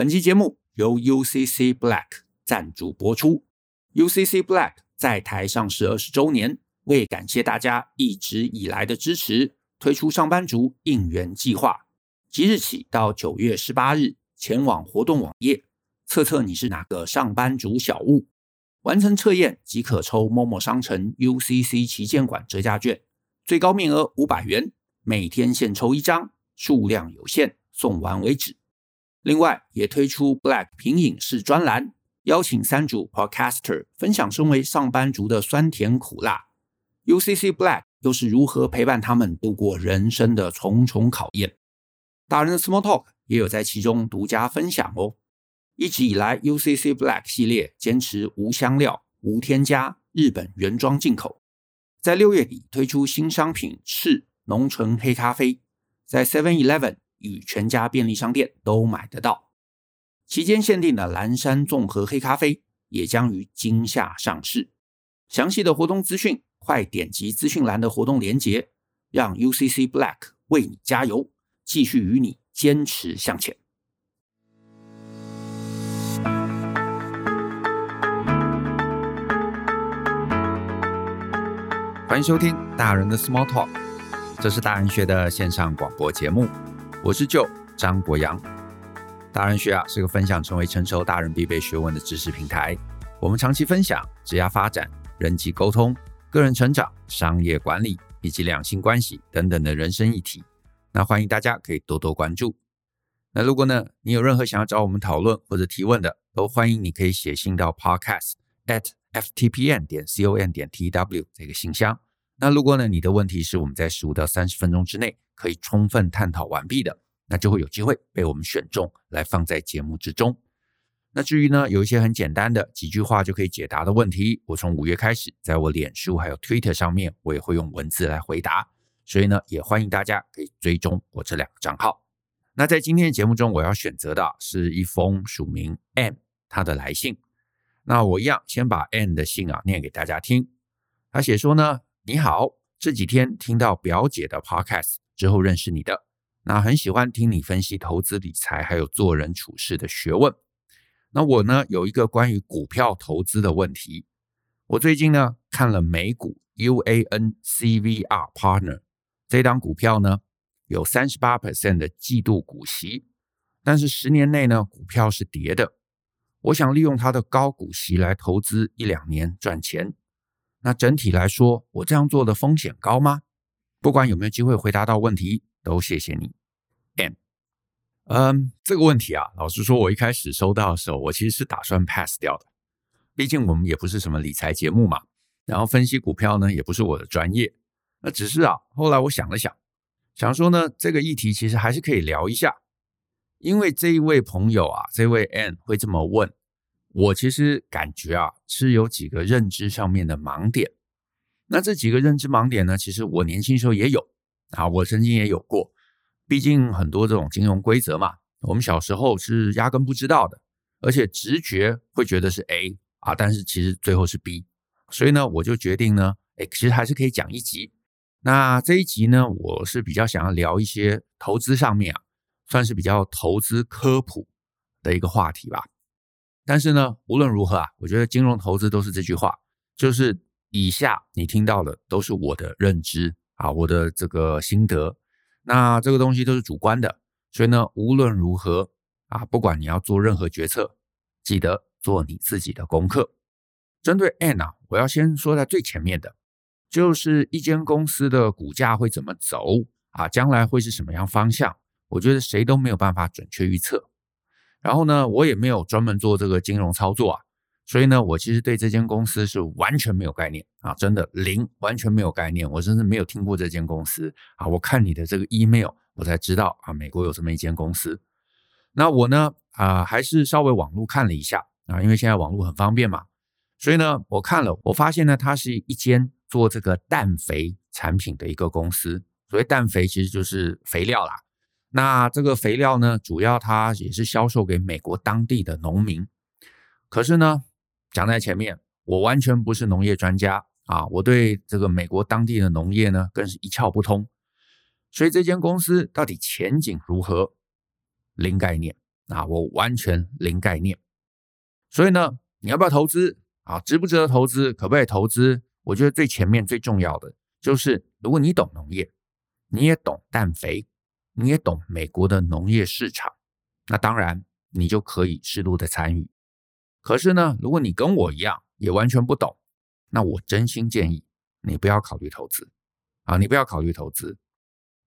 本期节目由 UCC Black 赞助播出。UCC Black 在台上市二十周年，为感谢大家一直以来的支持，推出上班族应援计划。即日起到九月十八日，前往活动网页测测你是哪个上班族小物，完成测验即可抽陌陌商城 UCC 旗舰馆折价券，最高面额五百元，每天限抽一张，数量有限，送完为止。另外，也推出 Black 品饮式专栏，邀请三组 Podcaster 分享身为上班族的酸甜苦辣。UCC Black 又是如何陪伴他们度过人生的重重考验？大人的 Small Talk 也有在其中独家分享哦。一直以来，UCC Black 系列坚持无香料、无添加、日本原装进口。在六月底推出新商品赤浓醇黑咖啡，在 Seven Eleven。与全家便利商店都买得到。期间限定的蓝山综合黑咖啡也将于今夏上市。详细的活动资讯，快点击资讯栏的活动链接，让 UCC Black 为你加油，继续与你坚持向前。欢迎收听大人的 Small Talk，这是大人学的线上广播节目。我是舅张国阳，大人学啊是个分享成为成熟大人必备学问的知识平台。我们长期分享职业发展、人际沟通、个人成长、商业管理以及两性关系等等的人生议题。那欢迎大家可以多多关注。那如果呢你有任何想要找我们讨论或者提问的，都欢迎你可以写信到 podcast at ftpn 点 com 点 tw 这个信箱。那如果呢你的问题是我们在十五到三十分钟之内。可以充分探讨完毕的，那就会有机会被我们选中来放在节目之中。那至于呢，有一些很简单的几句话就可以解答的问题，我从五月开始，在我脸书还有 Twitter 上面，我也会用文字来回答。所以呢，也欢迎大家可以追踪我这两个账号。那在今天的节目中，我要选择的是一封署名 M 他的来信。那我一样先把 M 的信啊念给大家听。他写说呢，你好，这几天听到表姐的 Podcast。之后认识你的，那很喜欢听你分析投资理财，还有做人处事的学问。那我呢，有一个关于股票投资的问题。我最近呢看了美股 UAN CVR Partner 这档股票呢，有三十八 percent 的季度股息，但是十年内呢股票是跌的。我想利用它的高股息来投资一两年赚钱。那整体来说，我这样做的风险高吗？不管有没有机会回答到问题，都谢谢你，M。嗯，这个问题啊，老实说，我一开始收到的时候，我其实是打算 pass 掉的。毕竟我们也不是什么理财节目嘛，然后分析股票呢，也不是我的专业。那只是啊，后来我想了想，想说呢，这个议题其实还是可以聊一下。因为这一位朋友啊，这位 N 会这么问，我其实感觉啊，是有几个认知上面的盲点。那这几个认知盲点呢，其实我年轻时候也有啊，我曾经也有过。毕竟很多这种金融规则嘛，我们小时候是压根不知道的，而且直觉会觉得是 A 啊，但是其实最后是 B。所以呢，我就决定呢，哎，其实还是可以讲一集。那这一集呢，我是比较想要聊一些投资上面啊，算是比较投资科普的一个话题吧。但是呢，无论如何啊，我觉得金融投资都是这句话，就是。以下你听到的都是我的认知啊，我的这个心得。那这个东西都是主观的，所以呢，无论如何啊，不管你要做任何决策，记得做你自己的功课。针对 N 啊，我要先说在最前面的，就是一间公司的股价会怎么走啊，将来会是什么样方向，我觉得谁都没有办法准确预测。然后呢，我也没有专门做这个金融操作啊。所以呢，我其实对这间公司是完全没有概念啊，真的零，完全没有概念。我真是没有听过这间公司啊。我看你的这个 email，我才知道啊，美国有这么一间公司。那我呢，啊，还是稍微网络看了一下啊，因为现在网络很方便嘛。所以呢，我看了，我发现呢，它是一间做这个氮肥产品的一个公司。所谓氮肥，其实就是肥料啦。那这个肥料呢，主要它也是销售给美国当地的农民。可是呢，讲在前面，我完全不是农业专家啊，我对这个美国当地的农业呢，更是一窍不通。所以这间公司到底前景如何，零概念啊，我完全零概念。所以呢，你要不要投资啊？值不值得投资？可不可以投资？我觉得最前面最重要的就是，如果你懂农业，你也懂氮肥，你也懂美国的农业市场，那当然你就可以适度的参与。可是呢，如果你跟我一样，也完全不懂，那我真心建议你不要考虑投资啊，你不要考虑投资。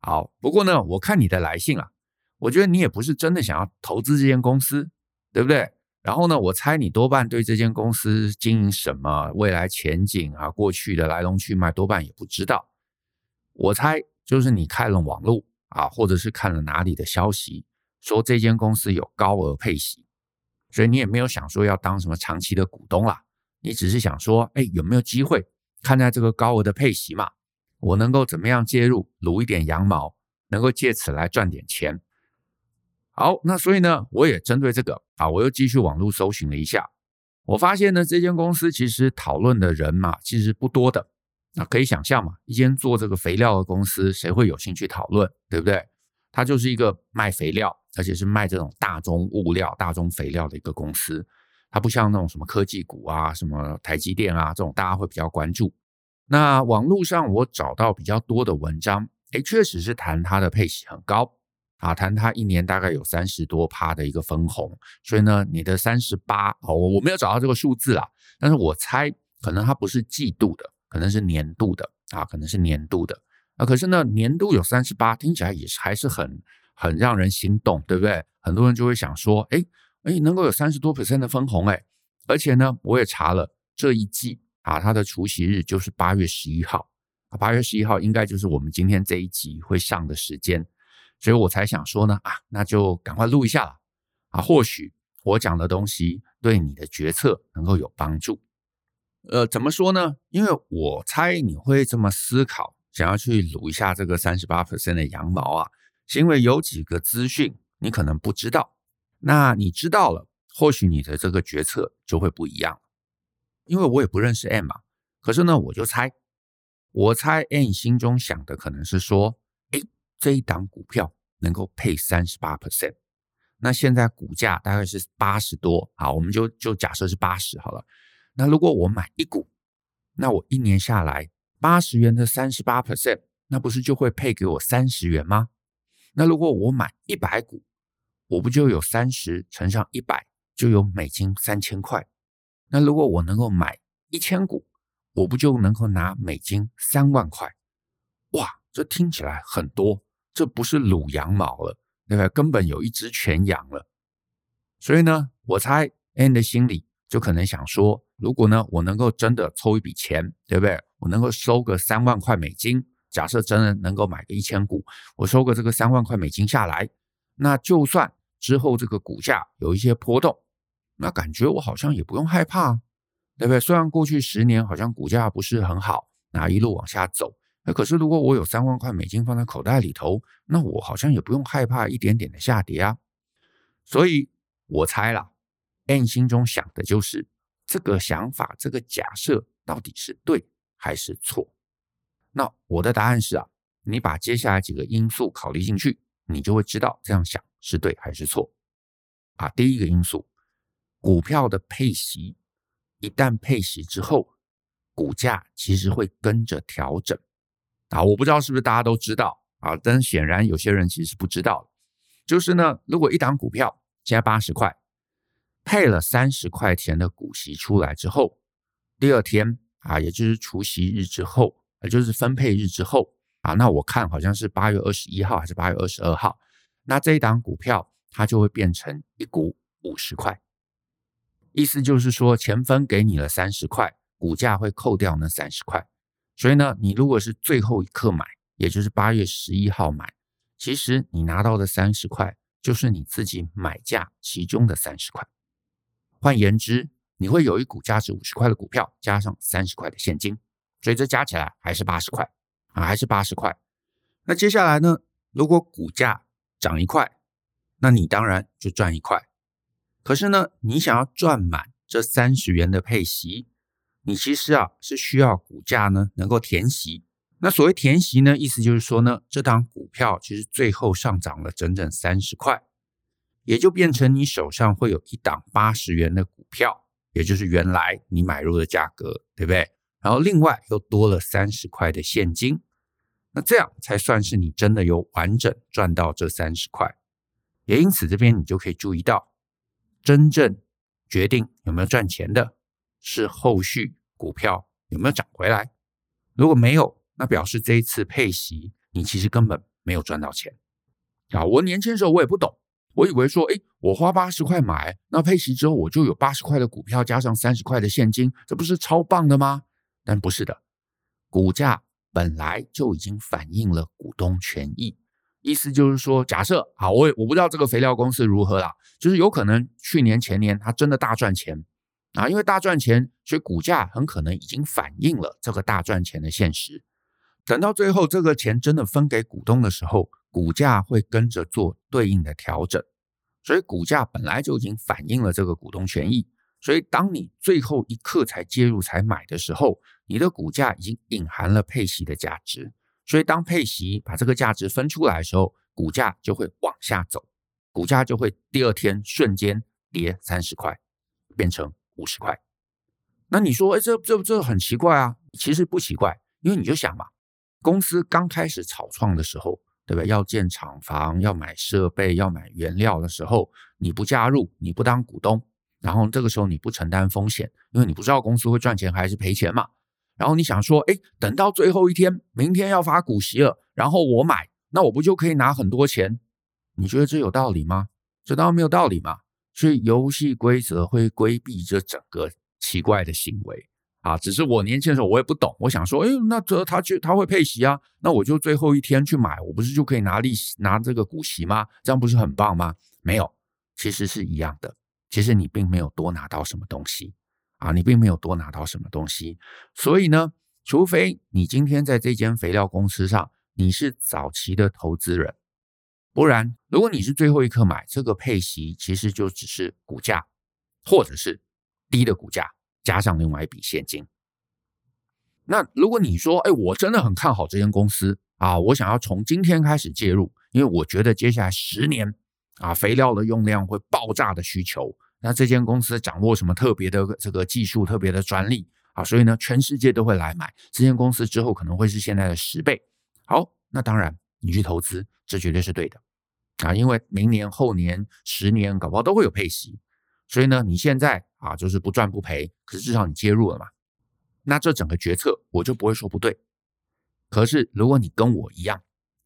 好，不过呢，我看你的来信啊，我觉得你也不是真的想要投资这间公司，对不对？然后呢，我猜你多半对这间公司经营什么、未来前景啊、过去的来龙去脉多半也不知道。我猜就是你看了网络啊，或者是看了哪里的消息，说这间公司有高额配息，所以你也没有想说要当什么长期的股东啦，你只是想说，哎，有没有机会看在这个高额的配息嘛？我能够怎么样介入，撸一点羊毛，能够借此来赚点钱。好，那所以呢，我也针对这个啊，我又继续网络搜寻了一下，我发现呢，这间公司其实讨论的人嘛，其实不多的。那可以想象嘛，一间做这个肥料的公司，谁会有兴趣讨论，对不对？它就是一个卖肥料，而且是卖这种大宗物料、大宗肥料的一个公司。它不像那种什么科技股啊，什么台积电啊这种，大家会比较关注。那网络上我找到比较多的文章，诶，确实是谈它的配息很高啊，谈它一年大概有三十多趴的一个分红，所以呢，你的三十八哦，我没有找到这个数字啊，但是我猜可能它不是季度的，可能是年度的啊，可能是年度的可是呢，年度有三十八，听起来也是还是很很让人心动，对不对？很多人就会想说，诶诶，能够有三十多 percent 的分红，诶，而且呢，我也查了这一季。啊，它的除息日就是八月十一号，八月十一号应该就是我们今天这一集会上的时间，所以我才想说呢，啊，那就赶快录一下了，啊，或许我讲的东西对你的决策能够有帮助。呃，怎么说呢？因为我猜你会这么思考，想要去撸一下这个三十八 percent 的羊毛啊，是因为有几个资讯你可能不知道，那你知道了，或许你的这个决策就会不一样。因为我也不认识 M 嘛，可是呢，我就猜，我猜 M 心中想的可能是说，哎，这一档股票能够配三十八 percent，那现在股价大概是八十多，好，我们就就假设是八十好了。那如果我买一股，那我一年下来八十元的三十八 percent，那不是就会配给我三十元吗？那如果我买一百股，我不就有三十乘上一百，就有美金三千块？那如果我能够买一千股，我不就能够拿美金三万块？哇，这听起来很多，这不是撸羊毛了，对不对？根本有一只全羊了。所以呢，我猜 N 的心里就可能想说，如果呢，我能够真的抽一笔钱，对不对？我能够收个三万块美金，假设真的能够买个一千股，我收个这个三万块美金下来，那就算之后这个股价有一些波动。那感觉我好像也不用害怕，对不对？虽然过去十年好像股价不是很好，那一路往下走，那可是如果我有三万块美金放在口袋里头，那我好像也不用害怕一点点的下跌啊。所以我猜啦，N 心中想的就是这个想法，这个假设到底是对还是错？那我的答案是啊，你把接下来几个因素考虑进去，你就会知道这样想是对还是错。啊，第一个因素。股票的配息，一旦配息之后，股价其实会跟着调整啊！我不知道是不是大家都知道啊，但显然有些人其实是不知道。就是呢，如果一档股票现在八十块，配了三十块钱的股息出来之后，第二天啊，也就是除息日之后，也就是分配日之后啊，那我看好像是八月二十一号还是八月二十二号，那这一档股票它就会变成一股五十块。意思就是说，钱分给你了三十块，股价会扣掉那三十块。所以呢，你如果是最后一刻买，也就是八月十一号买，其实你拿到的三十块就是你自己买价其中的三十块。换言之，你会有一股价值五十块的股票，加上三十块的现金，所以这加起来还是八十块啊，还是八十块。那接下来呢，如果股价涨一块，那你当然就赚一块。可是呢，你想要赚满这三十元的配息，你其实啊是需要股价呢能够填息。那所谓填息呢，意思就是说呢，这档股票其实最后上涨了整整三十块。也就变成你手上会有一档八十元的股票，也就是原来你买入的价格，对不对？然后另外又多了三十块的现金，那这样才算是你真的有完整赚到这三十块。也因此，这边你就可以注意到，真正决定有没有赚钱的是后续股票有没有涨回来。如果没有，那表示这一次配息你其实根本没有赚到钱。啊，我年轻时候我也不懂。我以为说，诶，我花八十块买，那配息之后我就有八十块的股票加上三十块的现金，这不是超棒的吗？但不是的，股价本来就已经反映了股东权益，意思就是说，假设啊，我我不知道这个肥料公司如何啦，就是有可能去年前年它真的大赚钱啊，因为大赚钱，所以股价很可能已经反映了这个大赚钱的现实。等到最后这个钱真的分给股东的时候。股价会跟着做对应的调整，所以股价本来就已经反映了这个股东权益。所以当你最后一刻才介入才买的时候，你的股价已经隐含了配息的价值。所以当配息把这个价值分出来的时候，股价就会往下走，股价就会第二天瞬间跌三十块，变成五十块。那你说，哎，这这这很奇怪啊？其实不奇怪，因为你就想嘛，公司刚开始草创的时候。对不对？要建厂房，要买设备，要买原料的时候，你不加入，你不当股东，然后这个时候你不承担风险，因为你不知道公司会赚钱还是赔钱嘛。然后你想说，哎，等到最后一天，明天要发股息了，然后我买，那我不就可以拿很多钱？你觉得这有道理吗？这当然没有道理嘛。所以游戏规则会规避这整个奇怪的行为。啊，只是我年轻的时候我也不懂，我想说，哎，那这他去他会配息啊，那我就最后一天去买，我不是就可以拿利息拿这个股息吗？这样不是很棒吗？没有，其实是一样的，其实你并没有多拿到什么东西啊，你并没有多拿到什么东西，所以呢，除非你今天在这间肥料公司上你是早期的投资人，不然如果你是最后一刻买，这个配息其实就只是股价或者是低的股价。加上另外一笔现金，那如果你说，哎，我真的很看好这间公司啊，我想要从今天开始介入，因为我觉得接下来十年啊，肥料的用量会爆炸的需求，那这间公司掌握什么特别的这个技术、特别的专利啊，所以呢，全世界都会来买这间公司，之后可能会是现在的十倍。好，那当然你去投资，这绝对是对的啊，因为明年、后年、十年，搞不好都会有配息。所以呢，你现在啊，就是不赚不赔，可是至少你介入了嘛，那这整个决策我就不会说不对。可是如果你跟我一样，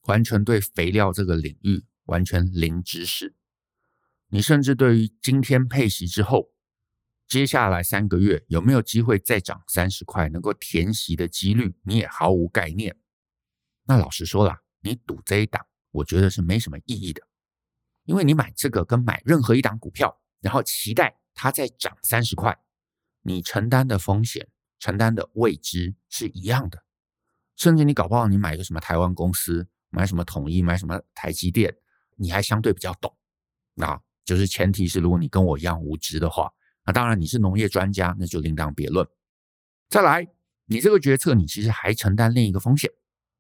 完全对肥料这个领域完全零知识，你甚至对于今天配息之后，接下来三个月有没有机会再涨三十块，能够填息的几率你也毫无概念，那老实说啦，你赌这一档，我觉得是没什么意义的，因为你买这个跟买任何一档股票。然后期待它再涨三十块，你承担的风险、承担的未知是一样的。甚至你搞不好你买个什么台湾公司，买什么统一，买什么台积电，你还相对比较懂。那就是前提是，如果你跟我一样无知的话，那当然你是农业专家，那就另当别论。再来，你这个决策你其实还承担另一个风险，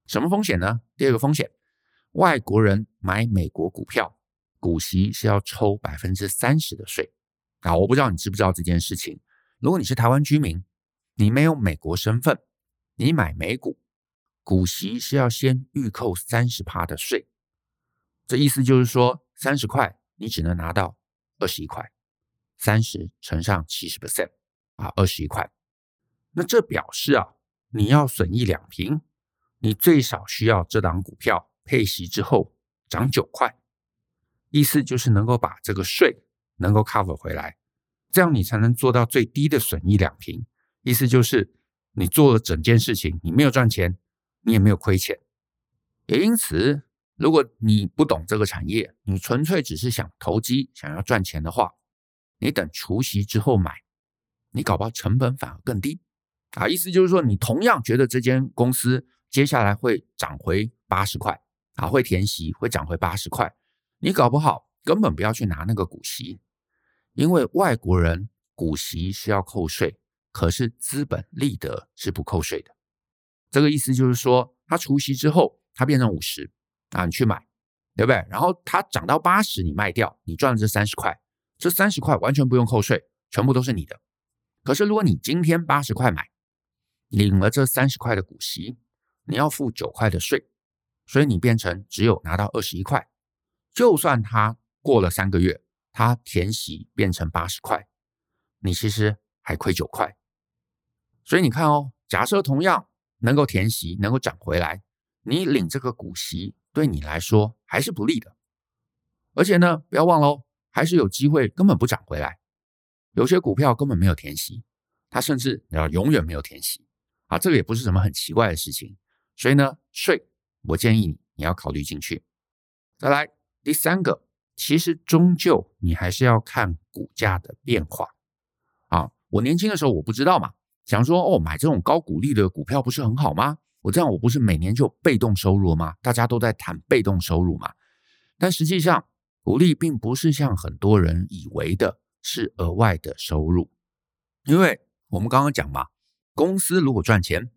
什么风险呢？第二个风险，外国人买美国股票。股息是要抽百分之三十的税啊！我不知道你知不知道这件事情。如果你是台湾居民，你没有美国身份，你买美股，股息是要先预扣三十趴的税。这意思就是说，三十块你只能拿到二十一块，三十乘上七十 percent 啊，二十一块。那这表示啊，你要损益两平，你最少需要这档股票配息之后涨九块。意思就是能够把这个税能够 cover 回来，这样你才能做到最低的损益两平。意思就是你做了整件事情，你没有赚钱，你也没有亏钱。也因此，如果你不懂这个产业，你纯粹只是想投机、想要赚钱的话，你等除息之后买，你搞不好成本反而更低啊。意思就是说，你同样觉得这间公司接下来会涨回八十块啊，会填息，会涨回八十块。你搞不好根本不要去拿那个股息，因为外国人股息是要扣税，可是资本利得是不扣税的。这个意思就是说，他除息之后，他变成五十啊，你去买，对不对？然后它涨到八十，你卖掉，你赚了这三十块，这三十块完全不用扣税，全部都是你的。可是如果你今天八十块买，领了这三十块的股息，你要付九块的税，所以你变成只有拿到二十一块。就算它过了三个月，它填息变成八十块，你其实还亏九块。所以你看哦，假设同样能够填息，能够涨回来，你领这个股息对你来说还是不利的。而且呢，不要忘了哦，还是有机会根本不涨回来。有些股票根本没有填息，它甚至要永远没有填息啊，这个也不是什么很奇怪的事情。所以呢，税我建议你你要考虑进去。再来第三个，其实终究你还是要看股价的变化啊。我年轻的时候我不知道嘛。想说哦，买这种高股利的股票不是很好吗？我这样我不是每年就被动收入了吗？大家都在谈被动收入嘛。但实际上，股利并不是像很多人以为的是额外的收入，因为我们刚刚讲嘛，公司如果赚钱，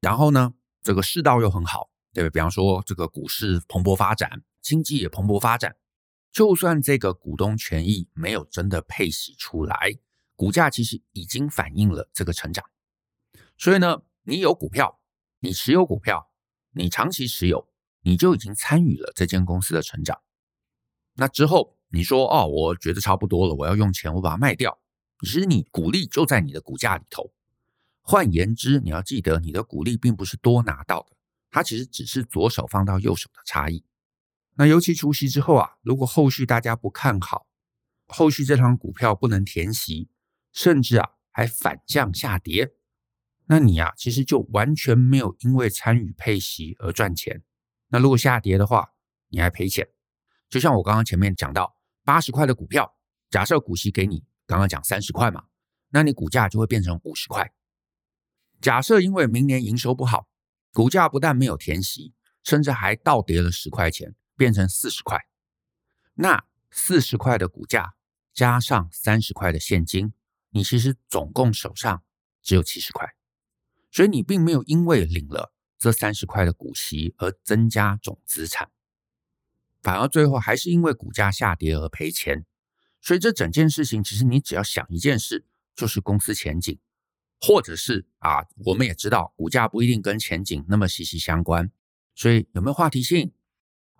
然后呢，这个世道又很好，对不对？比方说这个股市蓬勃发展，经济也蓬勃发展，就算这个股东权益没有真的配息出来。股价其实已经反映了这个成长，所以呢，你有股票，你持有股票，你长期持有，你就已经参与了这间公司的成长。那之后你说哦，我觉得差不多了，我要用钱，我把它卖掉。其实你股利就在你的股价里头。换言之，你要记得，你的股利并不是多拿到的，它其实只是左手放到右手的差异。那尤其除息之后啊，如果后续大家不看好，后续这张股票不能填息。甚至啊，还反向下跌，那你啊，其实就完全没有因为参与配息而赚钱。那如果下跌的话，你还赔钱。就像我刚刚前面讲到，八十块的股票，假设股息给你刚刚讲三十块嘛，那你股价就会变成五十块。假设因为明年营收不好，股价不但没有填息，甚至还倒跌了十块钱，变成四十块。那四十块的股价加上三十块的现金。你其实总共手上只有七十块，所以你并没有因为领了这三十块的股息而增加总资产，反而最后还是因为股价下跌而赔钱。所以这整件事情，其实你只要想一件事，就是公司前景，或者是啊，我们也知道股价不一定跟前景那么息息相关，所以有没有话题性，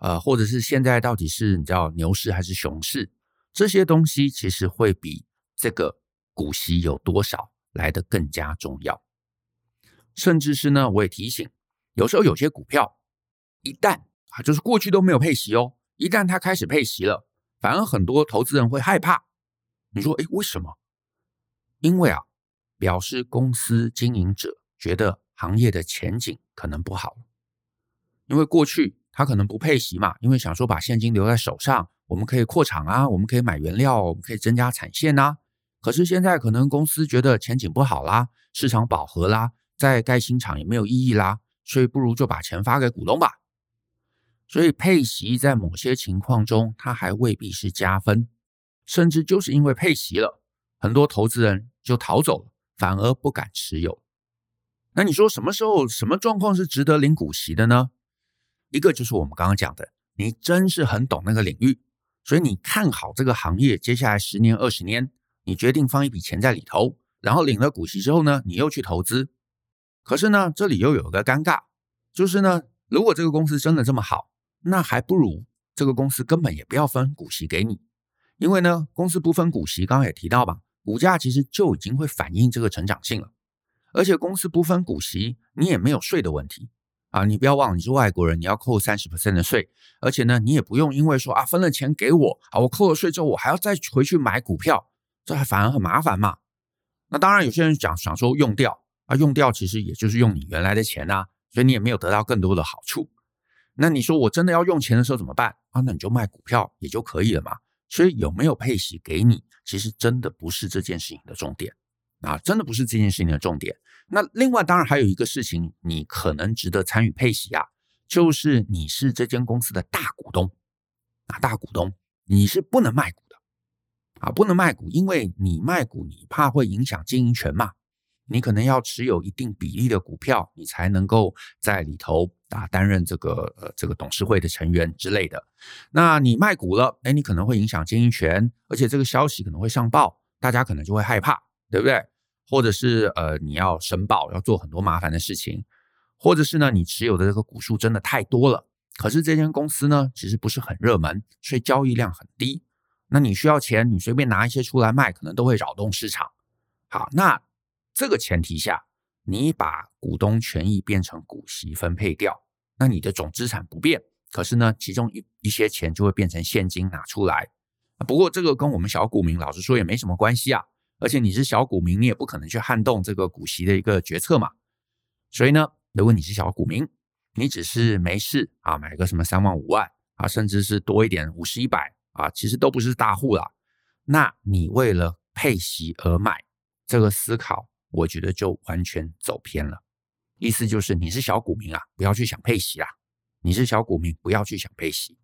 呃，或者是现在到底是你知道牛市还是熊市，这些东西其实会比这个。股息有多少来得更加重要，甚至是呢，我也提醒，有时候有些股票一旦啊，就是过去都没有配息哦，一旦它开始配息了，反而很多投资人会害怕。你说，哎，为什么？因为啊，表示公司经营者觉得行业的前景可能不好，因为过去他可能不配息嘛，因为想说把现金留在手上，我们可以扩厂啊，我们可以买原料，我们可以增加产线呐。可是现在可能公司觉得前景不好啦，市场饱和啦，再盖新厂也没有意义啦，所以不如就把钱发给股东吧。所以配息在某些情况中，它还未必是加分，甚至就是因为配息了，很多投资人就逃走了，反而不敢持有。那你说什么时候、什么状况是值得领股息的呢？一个就是我们刚刚讲的，你真是很懂那个领域，所以你看好这个行业，接下来十年、二十年。你决定放一笔钱在里头，然后领了股息之后呢，你又去投资。可是呢，这里又有个尴尬，就是呢，如果这个公司真的这么好，那还不如这个公司根本也不要分股息给你，因为呢，公司不分股息，刚刚也提到吧，股价其实就已经会反映这个成长性了。而且公司不分股息，你也没有税的问题啊，你不要忘了，你是外国人，你要扣三十%的税，而且呢，你也不用因为说啊，分了钱给我啊，我扣了税之后，我还要再回去买股票。这还反而很麻烦嘛？那当然，有些人讲想说用掉啊，用掉其实也就是用你原来的钱呐，所以你也没有得到更多的好处。那你说我真的要用钱的时候怎么办啊？那你就卖股票也就可以了嘛。所以有没有配息给你，其实真的不是这件事情的重点啊，真的不是这件事情的重点。那另外当然还有一个事情，你可能值得参与配息啊，就是你是这间公司的大股东啊，大股东你是不能卖股。啊，不能卖股，因为你卖股，你怕会影响经营权嘛。你可能要持有一定比例的股票，你才能够在里头啊担任这个呃这个董事会的成员之类的。那你卖股了，哎，你可能会影响经营权，而且这个消息可能会上报，大家可能就会害怕，对不对？或者是呃你要申报，要做很多麻烦的事情，或者是呢你持有的这个股数真的太多了，可是这间公司呢其实不是很热门，所以交易量很低。那你需要钱，你随便拿一些出来卖，可能都会扰动市场。好，那这个前提下，你把股东权益变成股息分配掉，那你的总资产不变，可是呢，其中一一些钱就会变成现金拿出来。不过这个跟我们小股民老实说也没什么关系啊，而且你是小股民，你也不可能去撼动这个股息的一个决策嘛。所以呢，如果你是小股民，你只是没事啊，买个什么三万五万啊，甚至是多一点五十一百。啊，其实都不是大户啦。那你为了配息而买，这个思考，我觉得就完全走偏了。意思就是你是小股民啊，不要去想配息啦。你是小股民，不要去想配息。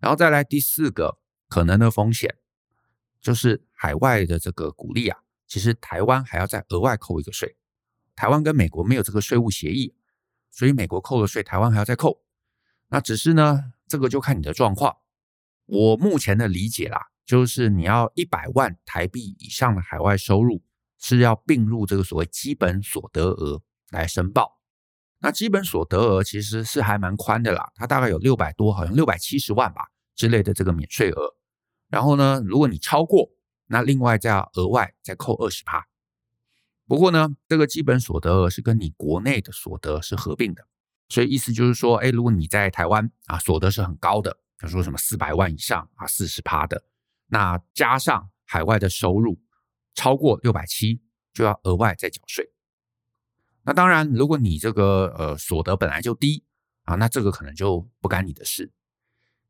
然后再来第四个可能的风险，就是海外的这个股利啊，其实台湾还要再额外扣一个税。台湾跟美国没有这个税务协议，所以美国扣了税，台湾还要再扣。那只是呢，这个就看你的状况。我目前的理解啦，就是你要一百万台币以上的海外收入是要并入这个所谓基本所得额来申报。那基本所得额其实是还蛮宽的啦，它大概有六百多，好像六百七十万吧之类的这个免税额。然后呢，如果你超过，那另外再要额外再扣二十趴。不过呢，这个基本所得额是跟你国内的所得是合并的，所以意思就是说，哎，如果你在台湾啊，所得是很高的。比如说什么四百万以上啊，四十趴的，那加上海外的收入超过六百七，就要额外再缴税。那当然，如果你这个呃所得本来就低啊，那这个可能就不干你的事。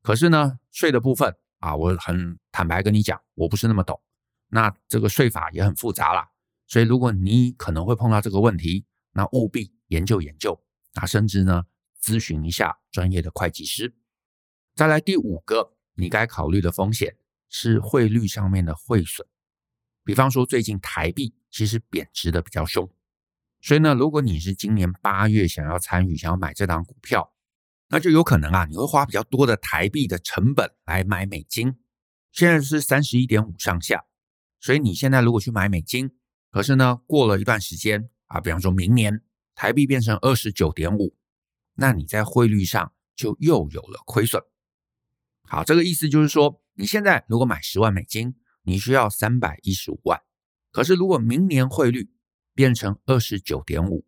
可是呢，税的部分啊，我很坦白跟你讲，我不是那么懂。那这个税法也很复杂啦，所以如果你可能会碰到这个问题，那务必研究研究，啊，甚至呢咨询一下专业的会计师。再来第五个，你该考虑的风险是汇率上面的汇损。比方说，最近台币其实贬值的比较凶，所以呢，如果你是今年八月想要参与、想要买这档股票，那就有可能啊，你会花比较多的台币的成本来买美金。现在是三十一点五上下，所以你现在如果去买美金，可是呢，过了一段时间啊，比方说明年台币变成二十九点五，那你在汇率上就又有了亏损。好，这个意思就是说，你现在如果买十万美金，你需要三百一十五万。可是如果明年汇率变成二十九点五，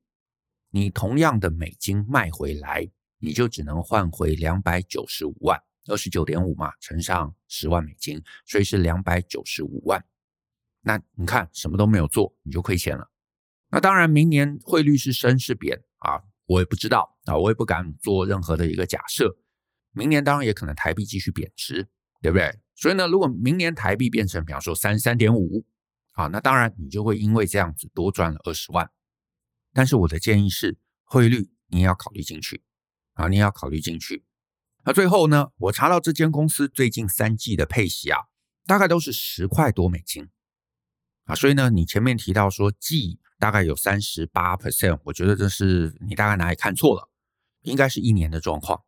你同样的美金卖回来，你就只能换回两百九十五万。二十九点五嘛，乘上十万美金，所以是两百九十五万。那你看，什么都没有做，你就亏钱了。那当然，明年汇率是升是贬啊，我也不知道啊，我也不敢做任何的一个假设。明年当然也可能台币继续贬值，对不对？所以呢，如果明年台币变成比方说三十三点五，啊，那当然你就会因为这样子多赚了二十万。但是我的建议是，汇率你也要考虑进去，啊，你也要考虑进去。那最后呢，我查到这间公司最近三季的配息啊，大概都是十块多美金，啊，所以呢，你前面提到说季大概有三十八 percent，我觉得这是你大概哪里看错了，应该是一年的状况。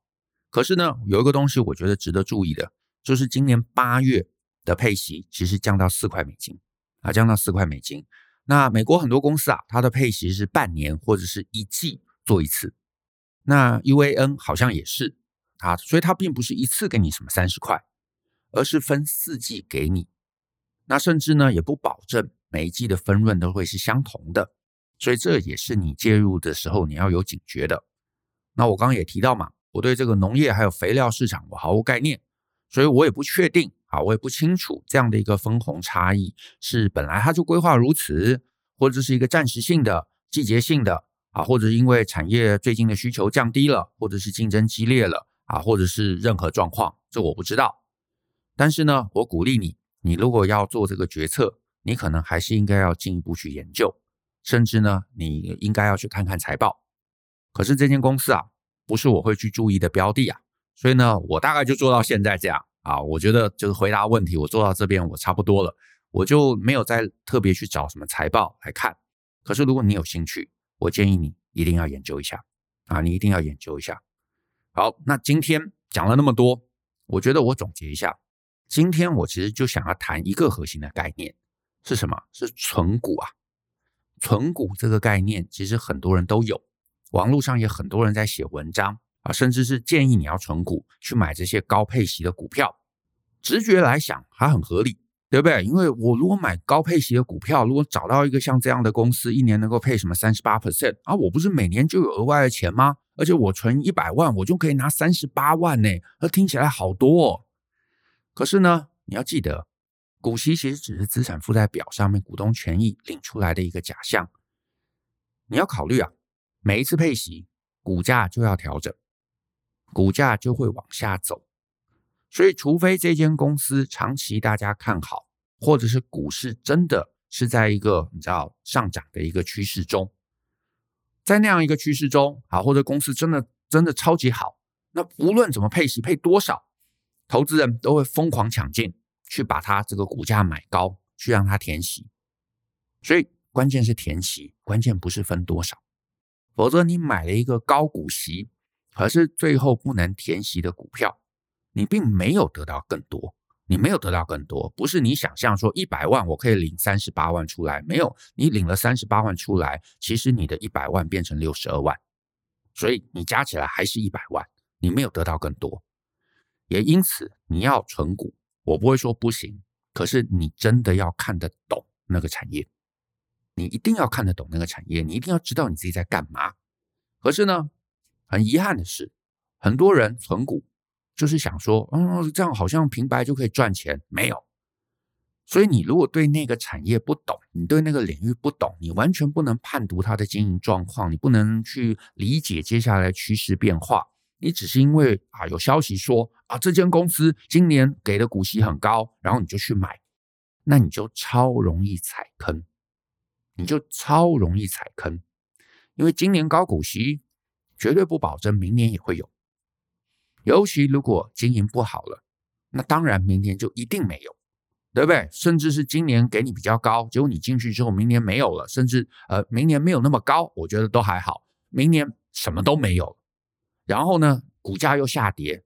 可是呢，有一个东西我觉得值得注意的，就是今年八月的配息其实降到四块美金啊，降到四块美金。那美国很多公司啊，它的配息是半年或者是一季做一次。那 UAN 好像也是啊，所以它并不是一次给你什么三十块，而是分四季给你。那甚至呢，也不保证每一季的分润都会是相同的，所以这也是你介入的时候你要有警觉的。那我刚刚也提到嘛。我对这个农业还有肥料市场我毫无概念，所以我也不确定啊，我也不清楚这样的一个分红差异是本来它就规划如此，或者是一个暂时性的、季节性的啊，或者因为产业最近的需求降低了，或者是竞争激烈了啊，或者是任何状况，这我不知道。但是呢，我鼓励你，你如果要做这个决策，你可能还是应该要进一步去研究，甚至呢，你应该要去看看财报。可是这间公司啊。不是我会去注意的标的啊，所以呢，我大概就做到现在这样啊。我觉得就是回答问题，我做到这边我差不多了，我就没有再特别去找什么财报来看。可是如果你有兴趣，我建议你一定要研究一下啊，你一定要研究一下。好，那今天讲了那么多，我觉得我总结一下，今天我其实就想要谈一个核心的概念，是什么？是存股啊。存股这个概念，其实很多人都有，网络上也很多人在写文章啊，甚至是建议你要存股去买这些高配息的股票。直觉来想，还很合理。对不对？因为我如果买高配息的股票，如果找到一个像这样的公司，一年能够配什么三十八 percent 啊，我不是每年就有额外的钱吗？而且我存一百万，我就可以拿三十八万呢，那听起来好多哦。可是呢，你要记得，股息其实只是资产负债表上面股东权益领出来的一个假象。你要考虑啊，每一次配息，股价就要调整，股价就会往下走。所以，除非这间公司长期大家看好，或者是股市真的是在一个你知道上涨的一个趋势中，在那样一个趋势中啊，或者公司真的真的超级好，那无论怎么配息配多少，投资人都会疯狂抢进去把它这个股价买高，去让它填息。所以关键是填息，关键不是分多少，否则你买了一个高股息，可是最后不能填息的股票。你并没有得到更多，你没有得到更多，不是你想象说一百万我可以领三十八万出来，没有，你领了三十八万出来，其实你的一百万变成六十二万，所以你加起来还是一百万，你没有得到更多，也因此你要存股，我不会说不行，可是你真的要看得懂那个产业，你一定要看得懂那个产业，你一定要知道你自己在干嘛。可是呢，很遗憾的是，很多人存股。就是想说，嗯，这样好像平白就可以赚钱，没有。所以你如果对那个产业不懂，你对那个领域不懂，你完全不能判读它的经营状况，你不能去理解接下来趋势变化。你只是因为啊有消息说啊这间公司今年给的股息很高，然后你就去买，那你就超容易踩坑，你就超容易踩坑，因为今年高股息绝对不保证明年也会有。尤其如果经营不好了，那当然明年就一定没有，对不对？甚至是今年给你比较高，结果你进去之后明年没有了，甚至呃明年没有那么高，我觉得都还好。明年什么都没有，然后呢，股价又下跌，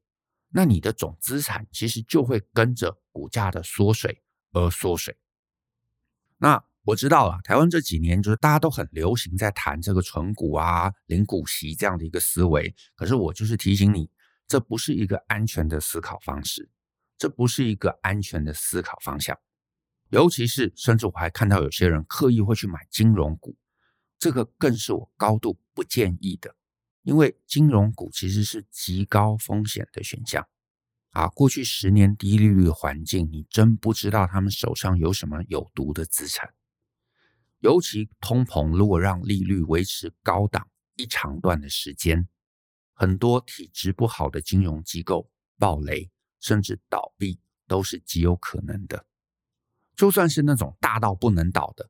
那你的总资产其实就会跟着股价的缩水而缩水。那我知道了，台湾这几年就是大家都很流行在谈这个存股啊、领股息这样的一个思维，可是我就是提醒你。这不是一个安全的思考方式，这不是一个安全的思考方向，尤其是甚至我还看到有些人刻意会去买金融股，这个更是我高度不建议的，因为金融股其实是极高风险的选项啊。过去十年低利率环境，你真不知道他们手上有什么有毒的资产，尤其通膨如果让利率维持高档一长段的时间。很多体质不好的金融机构暴雷，甚至倒闭都是极有可能的。就算是那种大到不能倒的，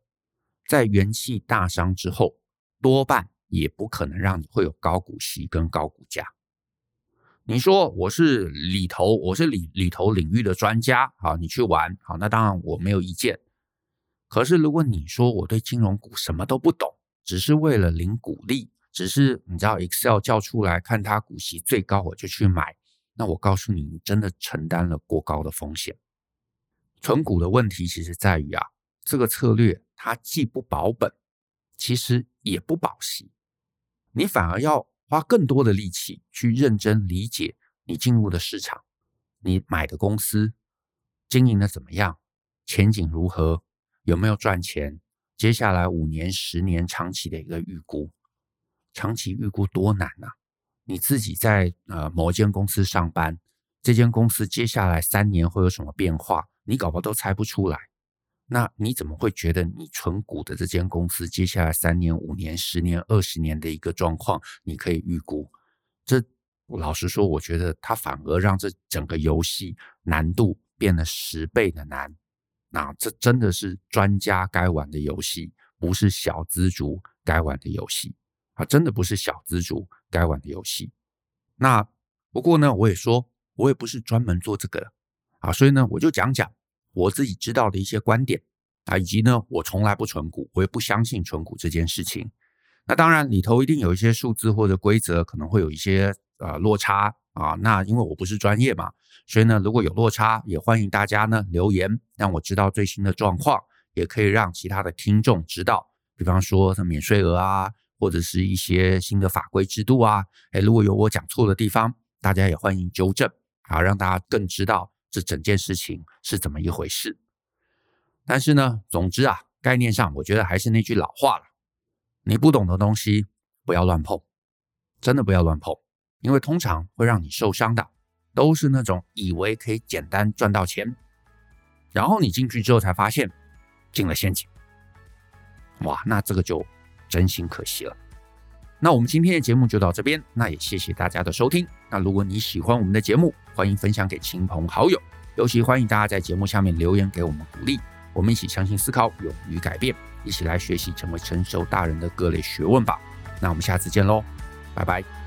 在元气大伤之后，多半也不可能让你会有高股息跟高股价。你说我是里头，我是里里头领域的专家，好，你去玩，好，那当然我没有意见。可是如果你说我对金融股什么都不懂，只是为了领股利。只是你知道 Excel 叫出来看它股息最高，我就去买。那我告诉你，你真的承担了过高的风险。存股的问题其实在于啊，这个策略它既不保本，其实也不保息。你反而要花更多的力气去认真理解你进入的市场，你买的公司经营的怎么样，前景如何，有没有赚钱，接下来五年、十年长期的一个预估。长期预估多难呐、啊！你自己在呃某间公司上班，这间公司接下来三年会有什么变化，你搞不好都猜不出来。那你怎么会觉得你存股的这间公司接下来三年、五年、十年、二十年的一个状况，你可以预估？这老实说，我觉得它反而让这整个游戏难度变得十倍的难。那这真的是专家该玩的游戏，不是小资族该玩的游戏。啊，真的不是小资族该玩的游戏。那不过呢，我也说，我也不是专门做这个啊，所以呢，我就讲讲我自己知道的一些观点啊，以及呢，我从来不存股，我也不相信存股这件事情。那当然里头一定有一些数字或者规则，可能会有一些呃落差啊。那因为我不是专业嘛，所以呢，如果有落差，也欢迎大家呢留言，让我知道最新的状况，也可以让其他的听众知道。比方说像免税额啊，或者是一些新的法规制度啊，诶，如果有我讲错的地方，大家也欢迎纠正啊，让大家更知道这整件事情是怎么一回事。但是呢，总之啊，概念上我觉得还是那句老话了。你不懂的东西不要乱碰，真的不要乱碰，因为通常会让你受伤的都是那种以为可以简单赚到钱，然后你进去之后才发现进了陷阱，哇，那这个就真心可惜了。那我们今天的节目就到这边，那也谢谢大家的收听。那如果你喜欢我们的节目，欢迎分享给亲朋好友，尤其欢迎大家在节目下面留言给我们鼓励。我们一起相信思考，勇于改变，一起来学习成为成熟大人的各类学问吧。那我们下次见喽，拜拜。